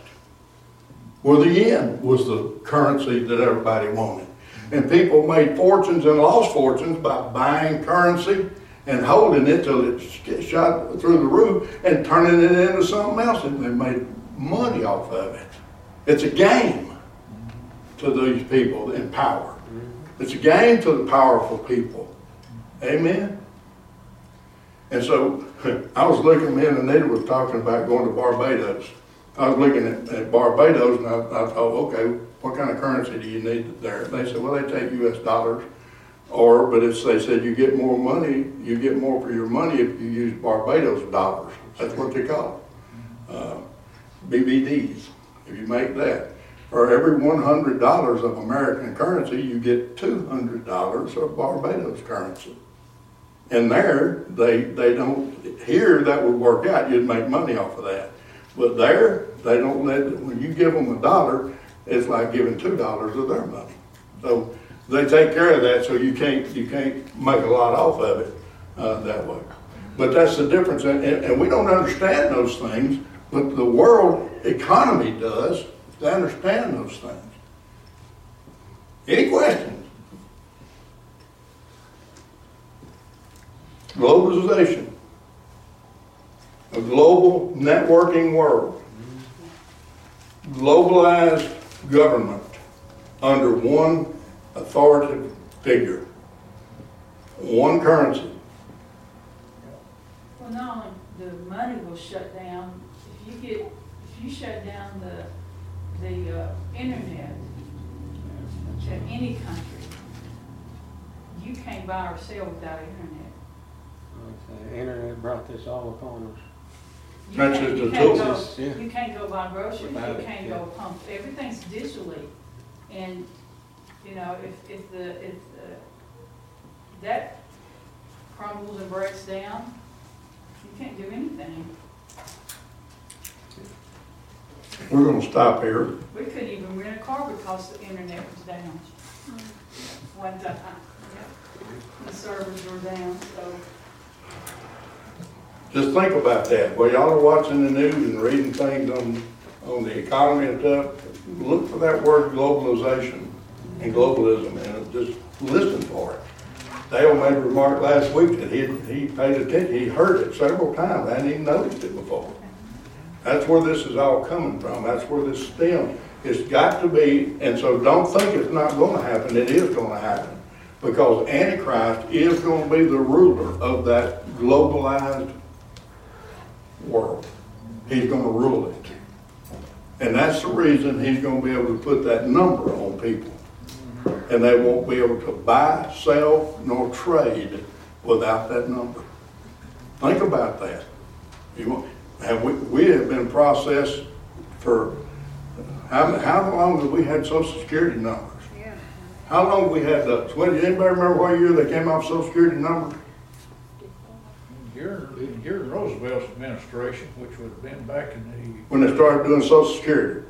Well, the yen was the currency that everybody wanted. And people made fortunes and lost fortunes by buying currency and holding it till it shot through the roof and turning it into something else and they made money off of it. It's a game to these people in power. Mm-hmm. It's a game to the powerful people. Amen? And so I was looking, me and Anita was talking about going to Barbados. I was looking at, at Barbados and I, I thought, okay, what kind of currency do you need there? They said, well, they take US dollars. Or, but it's, they said you get more money, you get more for your money if you use Barbados dollars. That's what they call it. Uh, BBDs, if you make that. For every one hundred dollars of American currency, you get two hundred dollars of Barbados currency. And there, they, they don't, here, that would work out, you'd make money off of that. But there, they don't let, when you give them a dollar, it's like giving two dollars of their money. So they take care of that, so you can't, you can't make a lot off of it, uh, that way. But that's the difference, and, and we don't understand those things, but the world economy does, they understand those things. Any questions? Globalization. A global networking world. Globalized government under one authoritative figure. One currency. Well, not only the money will shut down, if you get, if you shut down the, the, uh, internet to any country, you can't buy or sell without internet. Like the internet brought this all upon us. You That's can't- you can't go- Yeah. You can't go buy groceries, you Without it, can't yeah. go pump, everything's digitally. And, you know, if, if the, if, that crumbles and breaks down, you can't do anything. We're gonna stop here. We couldn't even rent a car because the internet was down. One time. The servers were down, so. Just think about that. Well, y'all are watching the news and reading things on, on the economy and stuff, look for that word globalization and globalism and just listen for it. Dale made a remark last week that he, he paid attention, he heard it several times, I hadn't even noticed it before. That's where this is all coming from, that's where this stems. It's got to be, and so don't think it's not gonna happen, it is gonna happen. Because Antichrist is gonna be the ruler of that globalized world. He's gonna rule it. And that's the reason he's gonna be able to put that number on people. And they won't be able to buy, sell, nor trade without that number. Think about that. You want, have we, we have been processed for uh, How, how long have we had social security numbers? Yeah. How long have we had those? Well, does anybody remember what year they came off social security number? During, during Roosevelt's administration, which would have been back in the... When they started doing social security,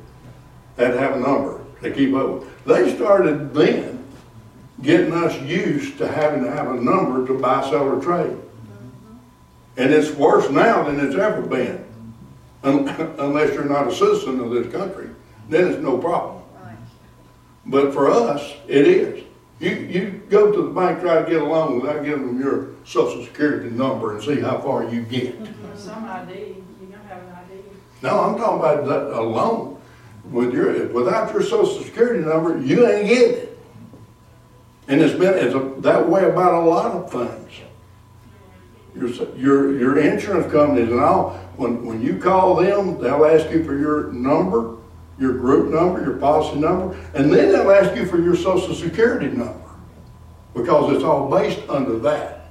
they'd have a number to keep up with. They started then getting us used to having to have a number to buy, sell, or trade. And it's worse now than it's ever been. Unless you're not a citizen of this country, then it's no problem. But for us, it is. You, you go to the bank, try to get a loan without giving them your social security number and see how far you get. Some ID, you don't have an ID. No, I'm talking about a loan. With your, without your social security number, you ain't getting it. And it's been, it's a- that way about a lot of things. Your, your, your insurance companies and all, when, when you call them, they'll ask you for your number, your group number, your policy number, and then they'll ask you for your social security number. Because it's all based under that.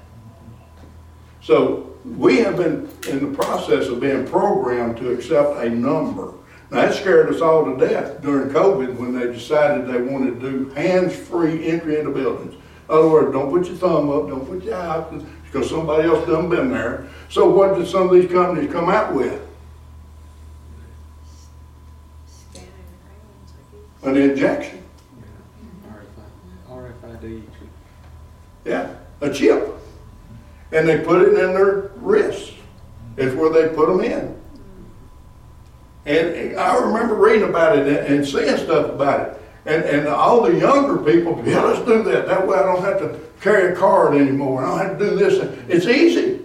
So we have been in the process of being programmed to accept a number. Now, that scared us all to death during COVID when they decided they wanted to do hands-free entry into buildings. In other words, don't put your thumb up, don't put your eye out, because somebody else done been there. So what did some of these companies come out with? Scanning crayons, I. An injection, RFID, RFID. yeah, a chip. And they put it in their wrists. It's where they put them in. And I remember reading about it and- and seeing stuff about it. And, and all the younger people, yeah, let's do that. That way I don't have to carry a card anymore. I don't have to do this. It's easy.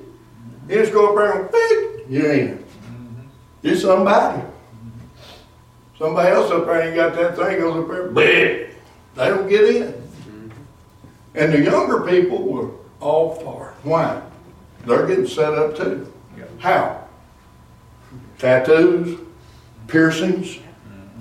You just go up there and beep, you're in. You're somebody. Somebody else up there ain't got that thing, goes up there, beep. They don't get in. Mm-hmm. And the younger people were all for it. Why? They're getting set up too. How? Tattoos, piercings,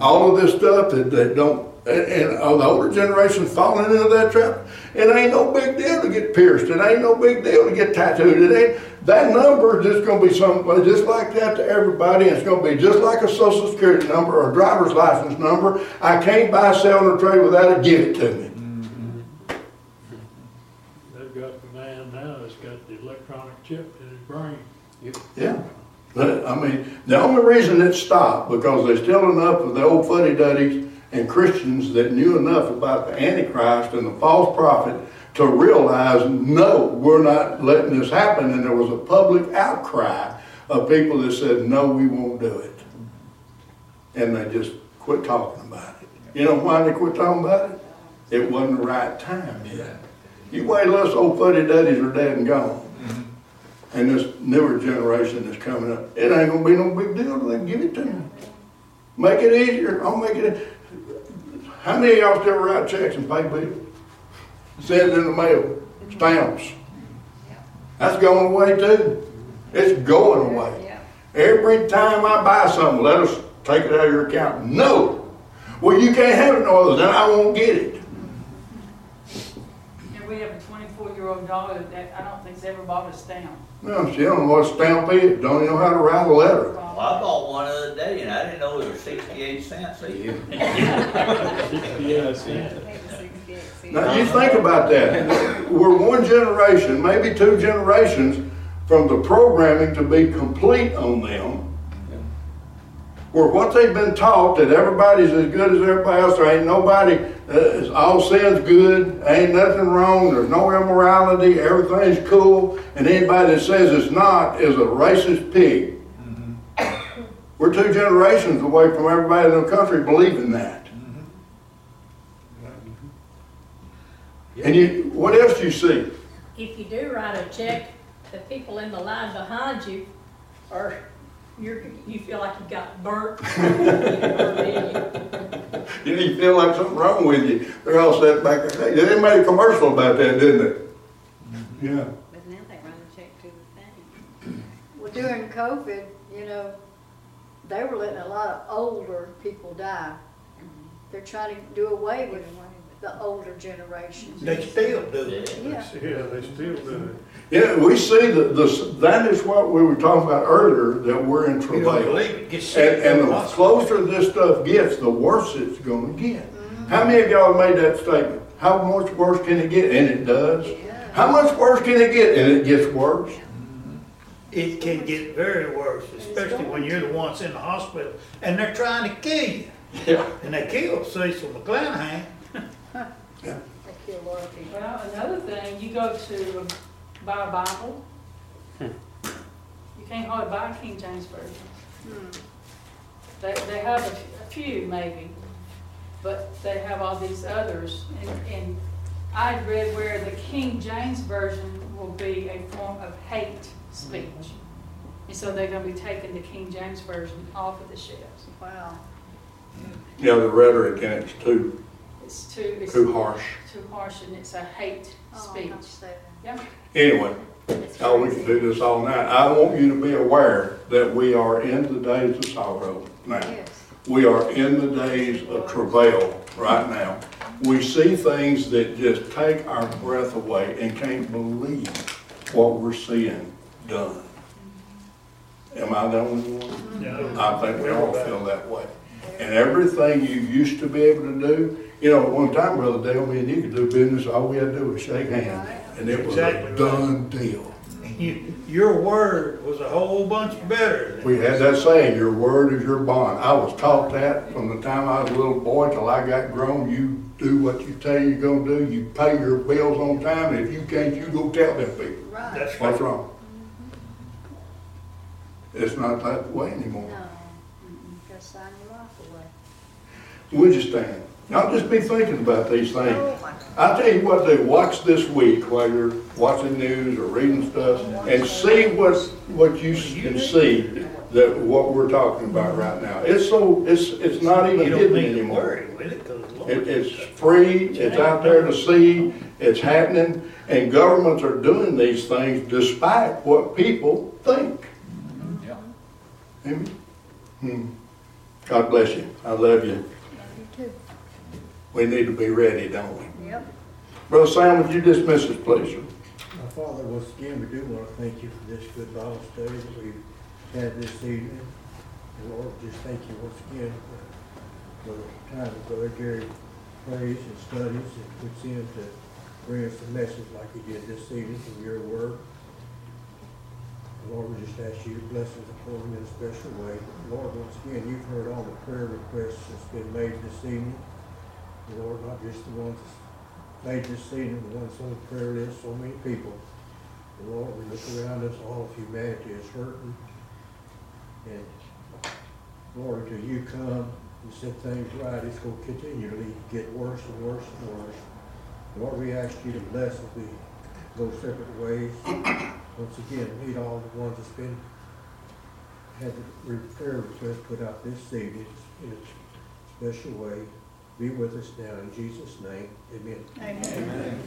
all of this stuff that, that don't, and, and uh, the older generation falling into that trap. It ain't no big deal to get pierced. It ain't no big deal to get tattooed. It ain't, that number is just gonna be something just like that to everybody. It's gonna be just like a social security number or a driver's license number. I can't buy, sell, or trade without it. Give it to me. They've got the man now that's got the electronic chip in his brain. Yeah. I mean, the only reason it stopped, because there's still enough of the old fuddy-duddies and Christians that knew enough about the Antichrist and the false prophet to realize, no, we're not letting this happen. And there was a public outcry of people that said, no, we won't do it. And they just quit talking about it. You know why they quit talking about it? It wasn't the right time yet. You wait till us old fuddy-duddies are dead and gone and this newer generation that's coming up, it ain't gonna be no big deal till they give it to me. Make it easier, I'll make it, how many of y'all still write checks and pay bills? Send it in the mail, stamps. That's going away too. It's going away. Every time I buy something, let us take it out of your account. No. Well, you can't have it no other, then I won't get it. And we have a twenty-four-year-old daughter that I don't think's ever bought a stamp. No, she don't know what a stamp is, don't even know how to write a letter. Well, I bought one the other day and I didn't know it was sixty-eight cents a year. Sixty-eight cents. Now, you think about that. We're one generation, maybe two generations from the programming to be complete on them. Where what they've been taught that everybody's as good as everybody else, there ain't nobody, uh, all sin's good, ain't nothing wrong, there's no immorality, everything's cool, and anybody that says it's not is a racist pig. We're two generations away from everybody in the country believing that. And you, what else do you see? if you do write a check, the people in the line behind you are, you're, you feel like you got burnt. You know, you feel like something wrong with you. They're all set back there. They made a commercial about that, didn't they? Yeah. But now they run the check to the thing. Well, during COVID, you know, they were letting a lot of older people die. Mm-hmm. They're trying to do away with the older generations. They still do it. Yeah. Yeah, they still do it. Yeah, we see that this, that is what we were talking about earlier, that we're in You travail. believe it, get sick. And, and go to the the closer this stuff gets, the worse it's gonna get. Mm-hmm. How many of y'all made that statement? How much worse can it get? And it does. Yeah. How much worse can it get? And it gets worse. Mm-hmm. It can get very worse, especially when you're the ones in the hospital and they're trying to kill you. Yeah. And they killed Cecil McClanahan. They kill a lot of people. Well, another thing, you go to um, buy a Bible, Hmm. you can't hardly buy a King James Version. Hmm. They, they have a few maybe, but they have all these others. And, and I read where the King James Version will be a form of hate speech. And so they're gonna be taking the King James Version off of the shelves. Wow. Yeah, the rhetoric in it's too, It's too, it's too harsh. too harsh and it's a hate Oh, speech. I'm. Yeah. Anyway, oh, we can do this all night. I want you to be aware that we are in the days of sorrow now. Yes. We are in the days of travail right now. We see things that just take our breath away and can't believe what we're seeing done. Am I the only one? No. I think we all feel that way. And everything you used to be able to do, you know, at one time, Brother Dale, me and you could do business, all we had to do was shake hands. And it was Exactly a right. done deal. You, your word was a whole bunch better than. We had that saying, your word is your bond. I was taught that from the time I was a little boy till I got grown. You do what you tell you're gonna do. You pay your bills on time, and if you can't, you go tell them people. Right. That's What's right. wrong? It's not that way anymore. No. Gotta sign your life away. Would you stand? I'll just be thinking about these things. Oh, my God. I'll tell you what, do watch this week while you're watching news or reading stuff and see what, what you can see that, what we're talking about right now. It's so, it's, it's not even hidden anymore. it, cause Lord. It, it's free, it's out there to see, it's happening, and governments are doing these things despite what people think. Yeah. Amen? Hmm. God bless you. I love you. Love you too. We need to be ready, don't we? Yep. Brother Sam, would you dismiss us, please? My Father, once again, we do want to thank you for this good Bible study that we've had this evening. And Lord, just thank you once again for, for the time that Brother Gary prays and studies and puts in to bring us a message like he did this evening from your word. Lord, we just ask you to bless us upon him in a special way. Lord, once again, you've heard all the prayer requests that's been made this evening. Lord, not just the ones made this evening, the ones on the prayer list, so many people. And Lord, we look around us, all of humanity is hurting. And Lord, until you come and set things right, it's gonna continually get worse and worse and worse. Lord, we ask you to bless as we go separate ways. Once again, meet all the ones that's been, had the prayer request put out this evening in a special way. Be with us now in Jesus' name, amen. Amen.